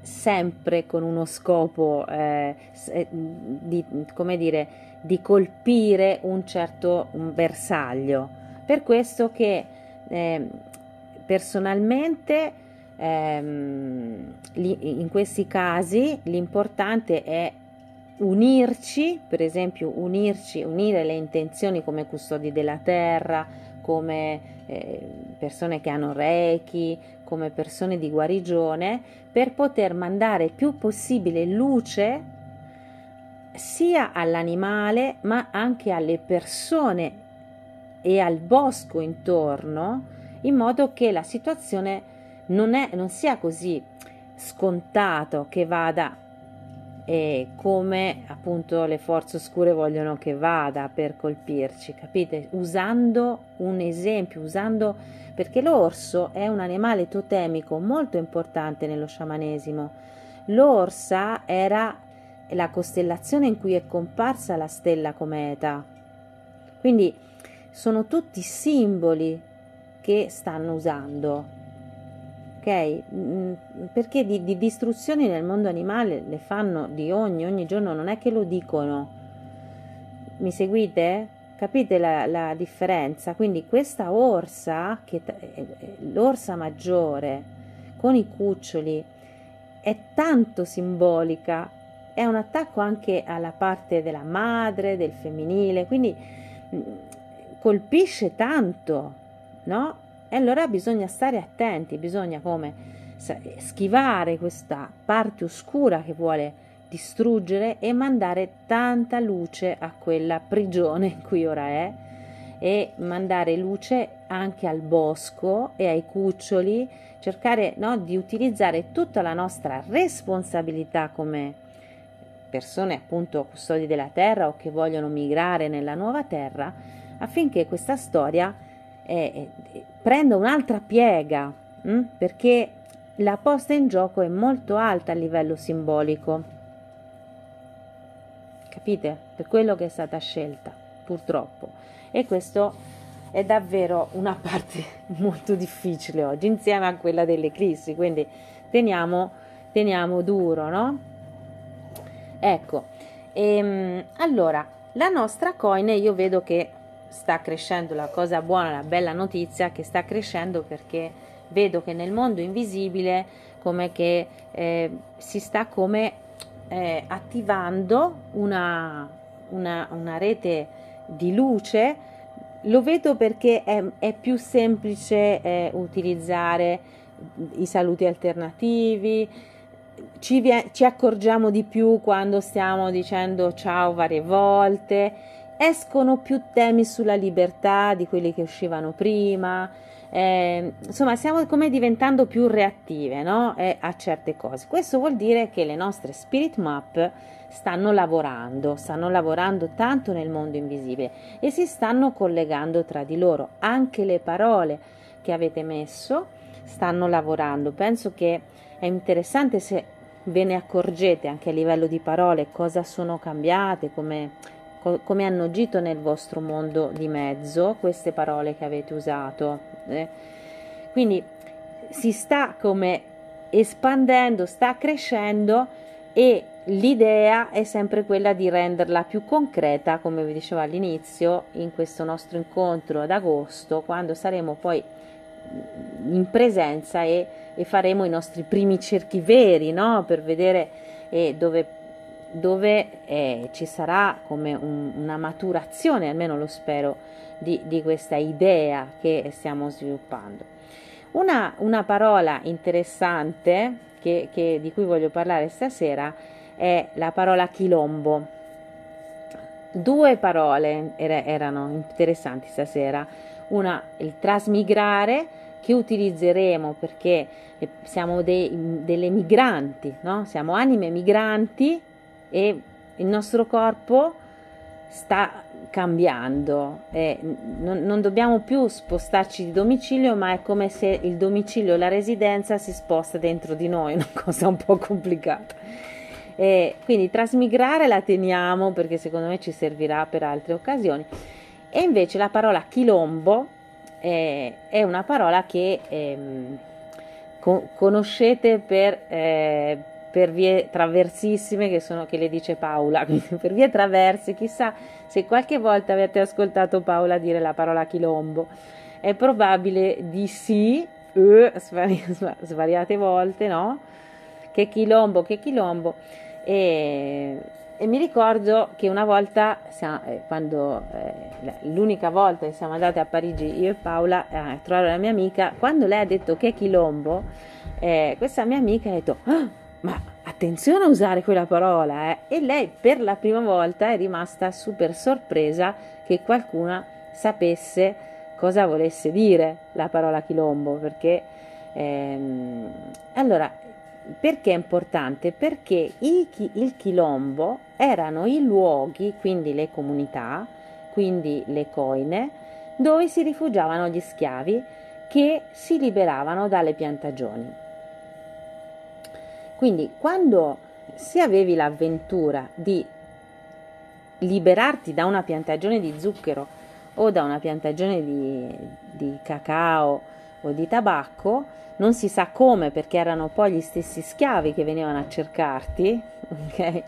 Speaker 1: sempre con uno scopo eh, eh, di, come dire, di colpire un certo un bersaglio. Per questo che eh, personalmente ehm, in questi casi l'importante è unirci, per esempio unirci, unire le intenzioni come custodi della terra, come eh, persone che hanno reiki, come persone di guarigione, per poter mandare più possibile luce sia all'animale ma anche alle persone e al bosco intorno, in modo che la situazione non, è, non sia così scontato che vada e come appunto le forze oscure vogliono che vada per colpirci, capite? Usando un esempio, usando perché l'orso è un animale totemico molto importante nello sciamanesimo. L'orsa era la costellazione in cui è comparsa la stella cometa. Quindi sono tutti simboli che stanno usando ok? Mm, perché di, di, distruzioni nel mondo animale le fanno di ogni, ogni giorno, non è che lo dicono. Mi seguite? Capite la, la differenza? Quindi questa orsa, che, l'orsa maggiore con i cuccioli, è tanto simbolica, è un attacco anche alla parte della madre, del femminile, quindi mm, colpisce tanto, no? E allora bisogna stare attenti, bisogna come schivare questa parte oscura che vuole distruggere e mandare tanta luce a quella prigione in cui ora è e mandare luce anche al bosco e ai cuccioli, cercare no, di utilizzare tutta la nostra responsabilità come persone appunto custodi della terra o che vogliono migrare nella nuova terra affinché questa storia eh, prenda un'altra piega, mh? Mm? perché la posta in gioco è molto alta a livello simbolico. Capite? Per quello che è stata scelta, purtroppo. E questo è davvero una *laughs* parte molto difficile oggi, insieme a quella dell'eclissi, quindi teniamo, teniamo duro, no? Ecco, ehm, allora, la nostra coin io vedo che sta crescendo la cosa buona, la bella notizia che sta crescendo perché vedo che nel mondo invisibile come che eh, si sta come eh, attivando una, una, una, rete di luce. Lo vedo perché è, è più semplice eh, utilizzare i saluti alternativi. Ci, ci accorgiamo di più quando stiamo dicendo ciao varie volte escono più temi sulla libertà di quelli che uscivano prima, eh, insomma stiamo come diventando più reattive no? eh, a certe cose. Questo vuol dire che le nostre spirit map stanno lavorando, stanno lavorando tanto nel mondo invisibile e si stanno collegando tra di loro. Anche le parole che avete messo stanno lavorando. Penso che è interessante se ve ne accorgete anche a livello di parole cosa sono cambiate, come co- come hanno agito nel vostro mondo di mezzo queste parole che avete usato. Eh? Quindi si sta come espandendo, sta crescendo e l'idea è sempre quella di renderla più concreta, come vi dicevo all'inizio, in questo nostro incontro ad agosto, quando saremo poi in presenza e, e faremo i nostri primi cerchi veri, no? per vedere eh, dove dove eh, ci sarà come un, una maturazione, almeno lo spero, di, di, questa idea che stiamo sviluppando. Una, una parola interessante che, che, di cui voglio parlare stasera è la parola chilombo. Due parole era, erano interessanti stasera. Una, il trasmigrare, che utilizzeremo perché siamo dei, delle migranti, no? siamo anime migranti e il nostro corpo sta cambiando. Eh, non, non, dobbiamo più spostarci di domicilio, ma è come se il domicilio, la residenza si sposta dentro di noi, *laughs* una cosa un po' complicata. Eh, quindi trasmigrare la teniamo perché secondo me ci servirà per altre occasioni. E invece la parola chilombo eh, è una parola che ehm, co- conoscete per, eh, per vie traversissime che, sono, che le dice Paola, *laughs* per vie traverse, chissà se qualche volta avete ascoltato Paola dire la parola chilombo, è probabile di sì, eh, svari- *laughs* svariate volte, no? Che chilombo, che chilombo. E, e mi ricordo che una volta, eh, quando eh, l'unica volta che siamo andate a Parigi, io e Paola a trovare la mia amica, quando lei ha detto che chilombo, eh, questa mia amica ha detto: ah, Ma attenzione a usare quella parola! Eh. E lei per la prima volta è rimasta super sorpresa che qualcuno sapesse cosa volesse dire la parola chilombo, perché ehm, allora perché è importante? Perché il, il chilombo erano i luoghi, quindi le comunità, quindi le coine, dove si rifugiavano gli schiavi che si liberavano dalle piantagioni. Quindi quando se avevi l'avventura di liberarti da una piantagione di zucchero o da una piantagione di, di cacao o di tabacco, non si sa come perché erano poi gli stessi schiavi che venivano a cercarti, *laughs* ok?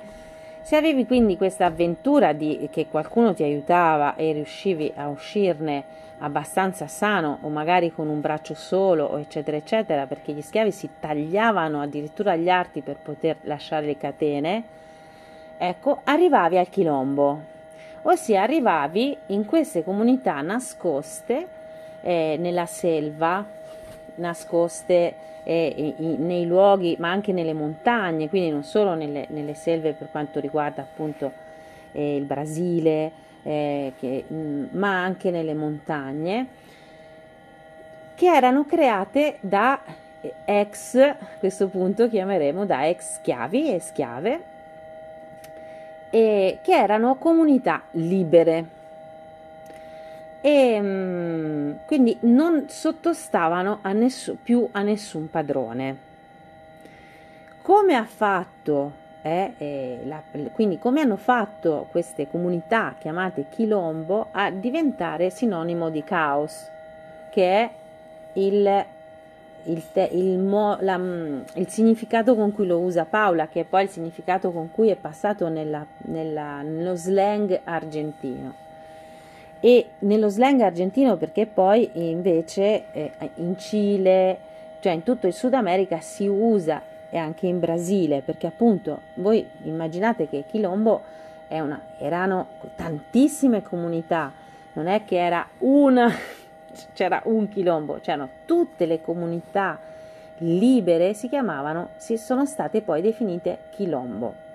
Speaker 1: Se avevi quindi questa avventura di che qualcuno ti aiutava e riuscivi a uscirne abbastanza sano o magari con un braccio solo eccetera eccetera perché gli schiavi si tagliavano addirittura gli arti per poter lasciare le catene ecco arrivavi al chilombo ossia arrivavi in queste comunità nascoste eh, nella selva nascoste eh, nei luoghi, ma anche nelle montagne, quindi non solo nelle, nelle selve per quanto riguarda appunto eh, il Brasile, eh, che, mh, mm, ma anche nelle montagne, che erano create da ex, a questo punto chiameremo da ex schiavi e schiave, che erano comunità libere e mm, quindi non sottostavano a nessu, più a nessun padrone. Come ha fatto, eh, eh, la, quindi come hanno fatto queste comunità chiamate Chilombo a diventare sinonimo di caos, che è il, il, te, il, mo, la, mm, il, significato con cui lo usa Paola, che è poi il significato con cui è passato nella, nella, nello slang argentino e nello slang argentino perché poi invece eh, in Cile, cioè in tutto il Sud America si usa e anche in Brasile perché appunto voi immaginate che Quilombo una, erano tantissime comunità, non è che era una, *laughs* c'era un Quilombo, c'erano tutte le comunità libere si chiamavano, si sono state poi definite Quilombo.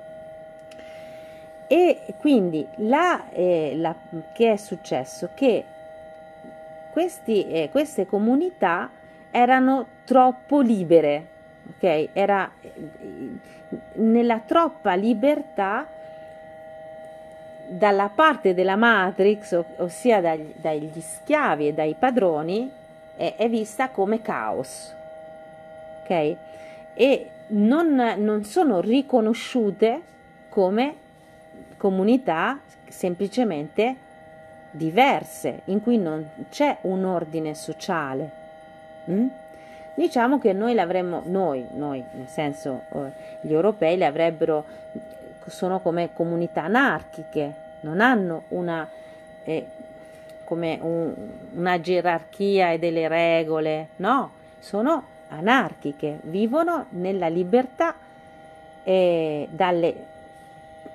Speaker 1: E quindi la, eh, la, che è successo? Che questi, eh, queste comunità erano troppo libere, ok? Era nella troppa libertà dalla parte della Matrix, ossia dagli, dagli schiavi e dai padroni, è, è, vista come caos, ok? E non, non sono riconosciute come comunità semplicemente diverse, in cui non c'è un ordine sociale. Mm? Diciamo che noi l'avremmo, noi, noi, nel senso eh, gli europei le avrebbero, sono come comunità anarchiche, non hanno una, eh, come un, una gerarchia e delle regole, no, sono anarchiche, vivono nella libertà eh, dalle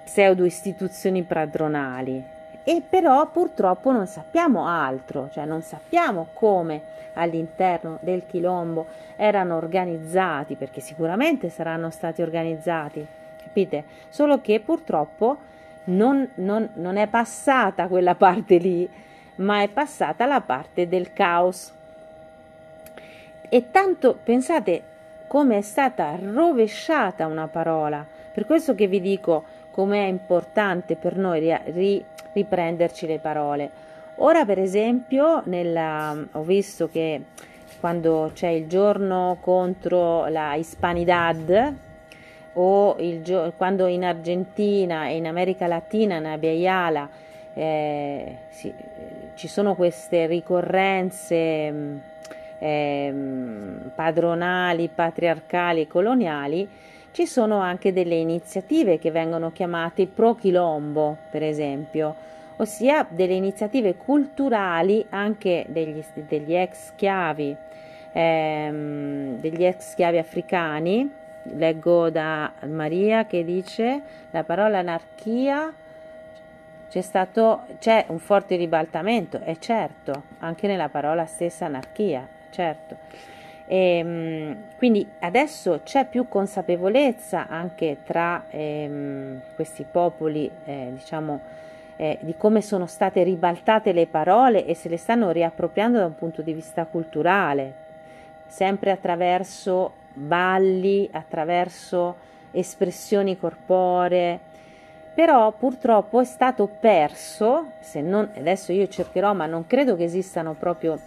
Speaker 1: pseudo istituzioni padronali e però purtroppo non sappiamo altro, cioè non sappiamo come all'interno del Chilombo erano organizzati, perché sicuramente saranno stati organizzati, capite? Solo che purtroppo non, non, non è passata quella parte lì, ma è passata la parte del caos. E tanto pensate come è stata rovesciata una parola, per questo che vi dico come è importante per noi ri, riprenderci le parole. Ora, per esempio, nella, ho visto che quando c'è il giorno contro la Hispanidad o il, quando in Argentina e in America Latina, in Abiyala, eh, sì, ci sono queste ricorrenze eh, padronali, patriarcali, coloniali, ci sono anche delle iniziative che vengono chiamate pro quilombo, per esempio, ossia delle iniziative culturali anche degli, degli ex schiavi, ehm, degli ex schiavi africani. Leggo da Maria che dice la parola anarchia c'è stato c'è un forte ribaltamento, è certo, anche nella parola stessa anarchia, certo. E, ehm, quindi adesso c'è più consapevolezza anche tra ehm, questi popoli, eh, diciamo, eh, di come sono state ribaltate le parole e se le stanno riappropriando da un punto di vista culturale, sempre attraverso balli, attraverso espressioni corporee. Però purtroppo è stato perso, se non, adesso io cercherò, ma non credo che esistano proprio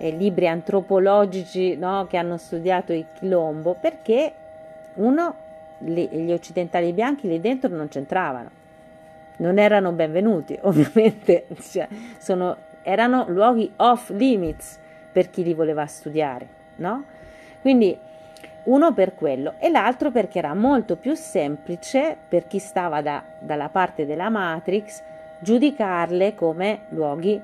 Speaker 1: eh, libri antropologici no, che hanno studiato il Quilombo, perché uno, li, gli occidentali bianchi lì dentro non c'entravano, non erano benvenuti, *laughs* ovviamente, cioè, sono, erano luoghi off limits per chi li voleva studiare, no? Quindi uno per quello e l'altro perché era molto più semplice per chi stava da, dalla parte della Matrix giudicarle come luoghi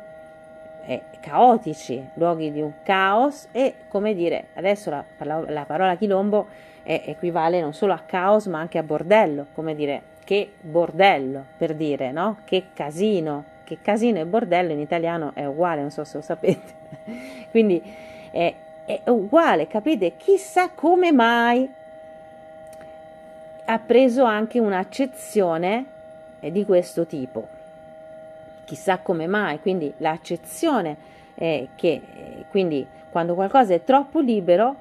Speaker 1: eh, caotici, luoghi di un caos e come dire, adesso la, la parola quilombo è, equivale non solo a caos ma anche a bordello, come dire che bordello per dire, no? Che casino, che casino e bordello in italiano è uguale, non so se lo sapete. *laughs* Quindi è, è uguale, capite? Chissà come mai ha preso anche un'accezione eh, di questo tipo chissà come mai, quindi l'accezione è che eh, quindi quando qualcosa è troppo libero,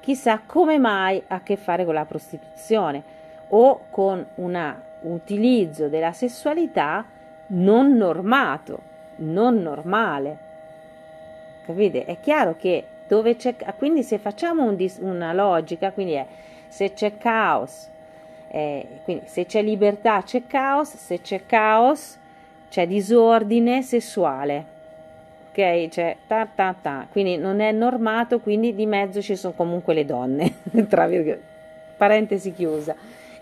Speaker 1: chissà come mai ha a che fare con la prostituzione o con un utilizzo della sessualità non normato, non normale. Capite? È chiaro che dove c'è quindi se facciamo un una logica, quindi è se c'è caos, eh, quindi se c'è libertà c'è caos, se c'è caos c'è disordine sessuale. Ok, cioè ta ta ta, quindi non è normato, quindi di mezzo ci sono comunque le donne, *laughs* tra virgolette, parentesi chiusa,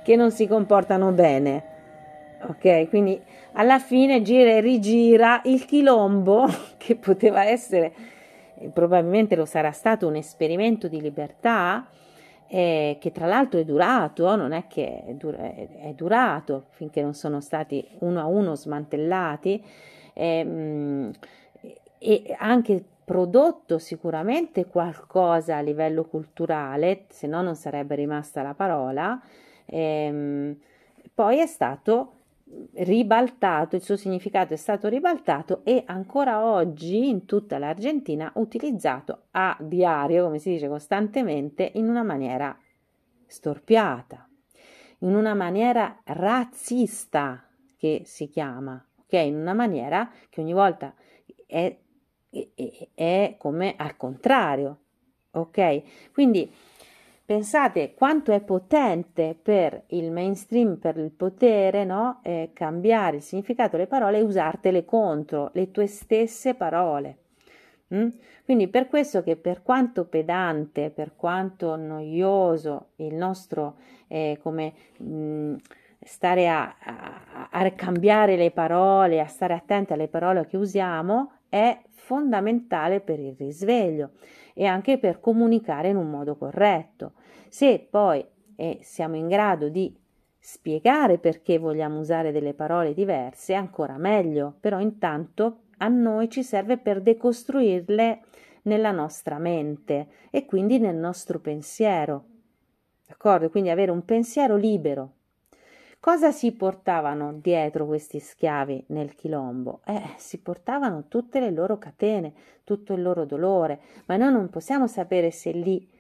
Speaker 1: che non si comportano bene. Ok, quindi alla fine gira e rigira il chilombo *laughs* che poteva essere, probabilmente lo sarà stato un esperimento di libertà, eh, che tra l'altro è durato, non è che è, dur- è, durato finché non sono stati uno a uno smantellati ehm, e anche prodotto sicuramente qualcosa a livello culturale, se no non sarebbe rimasta la parola, ehm, poi è stato ribaltato, il suo significato è stato ribaltato e ancora oggi in tutta l'Argentina utilizzato a diario, come si dice costantemente, in una maniera storpiata, in una maniera razzista che si chiama, ok? In una maniera che ogni volta è, è, è come al contrario, ok? Quindi Pensate quanto è potente per il mainstream, per il potere, no? eh, cambiare il significato delle parole e usartele contro le tue stesse parole. Mm? Quindi per questo che per quanto pedante, per quanto noioso il nostro eh, come mh, mm, stare a, a, a cambiare le parole, a stare attenti alle parole che usiamo, è fondamentale per il risveglio e anche per comunicare in un modo corretto. Se poi eh, siamo in grado di spiegare perché vogliamo usare delle parole diverse, ancora meglio, però intanto a noi ci serve per decostruirle nella nostra mente e quindi nel nostro pensiero. D'accordo? Quindi avere un pensiero libero. Cosa si portavano dietro questi schiavi nel Chilombo? Eh, si portavano tutte le loro catene, tutto il loro dolore, ma noi non possiamo sapere se lì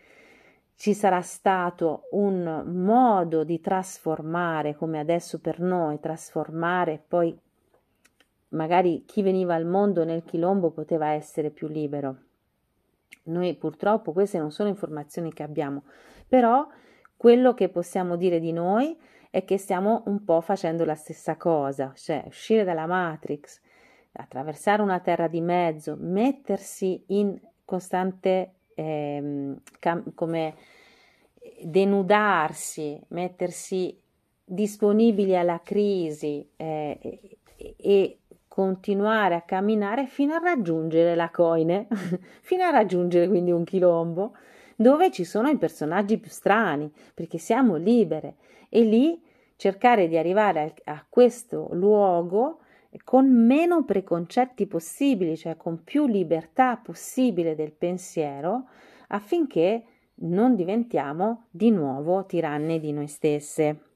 Speaker 1: ci sarà stato un modo di trasformare, come adesso per noi, trasformare poi magari chi veniva al mondo nel Chilombo poteva essere più libero. Noi purtroppo queste non sono informazioni che abbiamo, però quello che possiamo dire di noi è che stiamo un po' facendo la stessa cosa, cioè uscire dalla Matrix, attraversare una terra di mezzo, mettersi in costante eh, cam- come denudarsi, mettersi disponibili alla crisi eh, e continuare a camminare fino a raggiungere la coine, *laughs* fino a raggiungere quindi un chilombo, dove ci sono i personaggi più strani, perché siamo libere. E lì cercare di arrivare a, questo luogo con meno preconcetti possibili, cioè con più libertà possibile del pensiero, affinché non diventiamo di nuovo tiranne di noi stesse.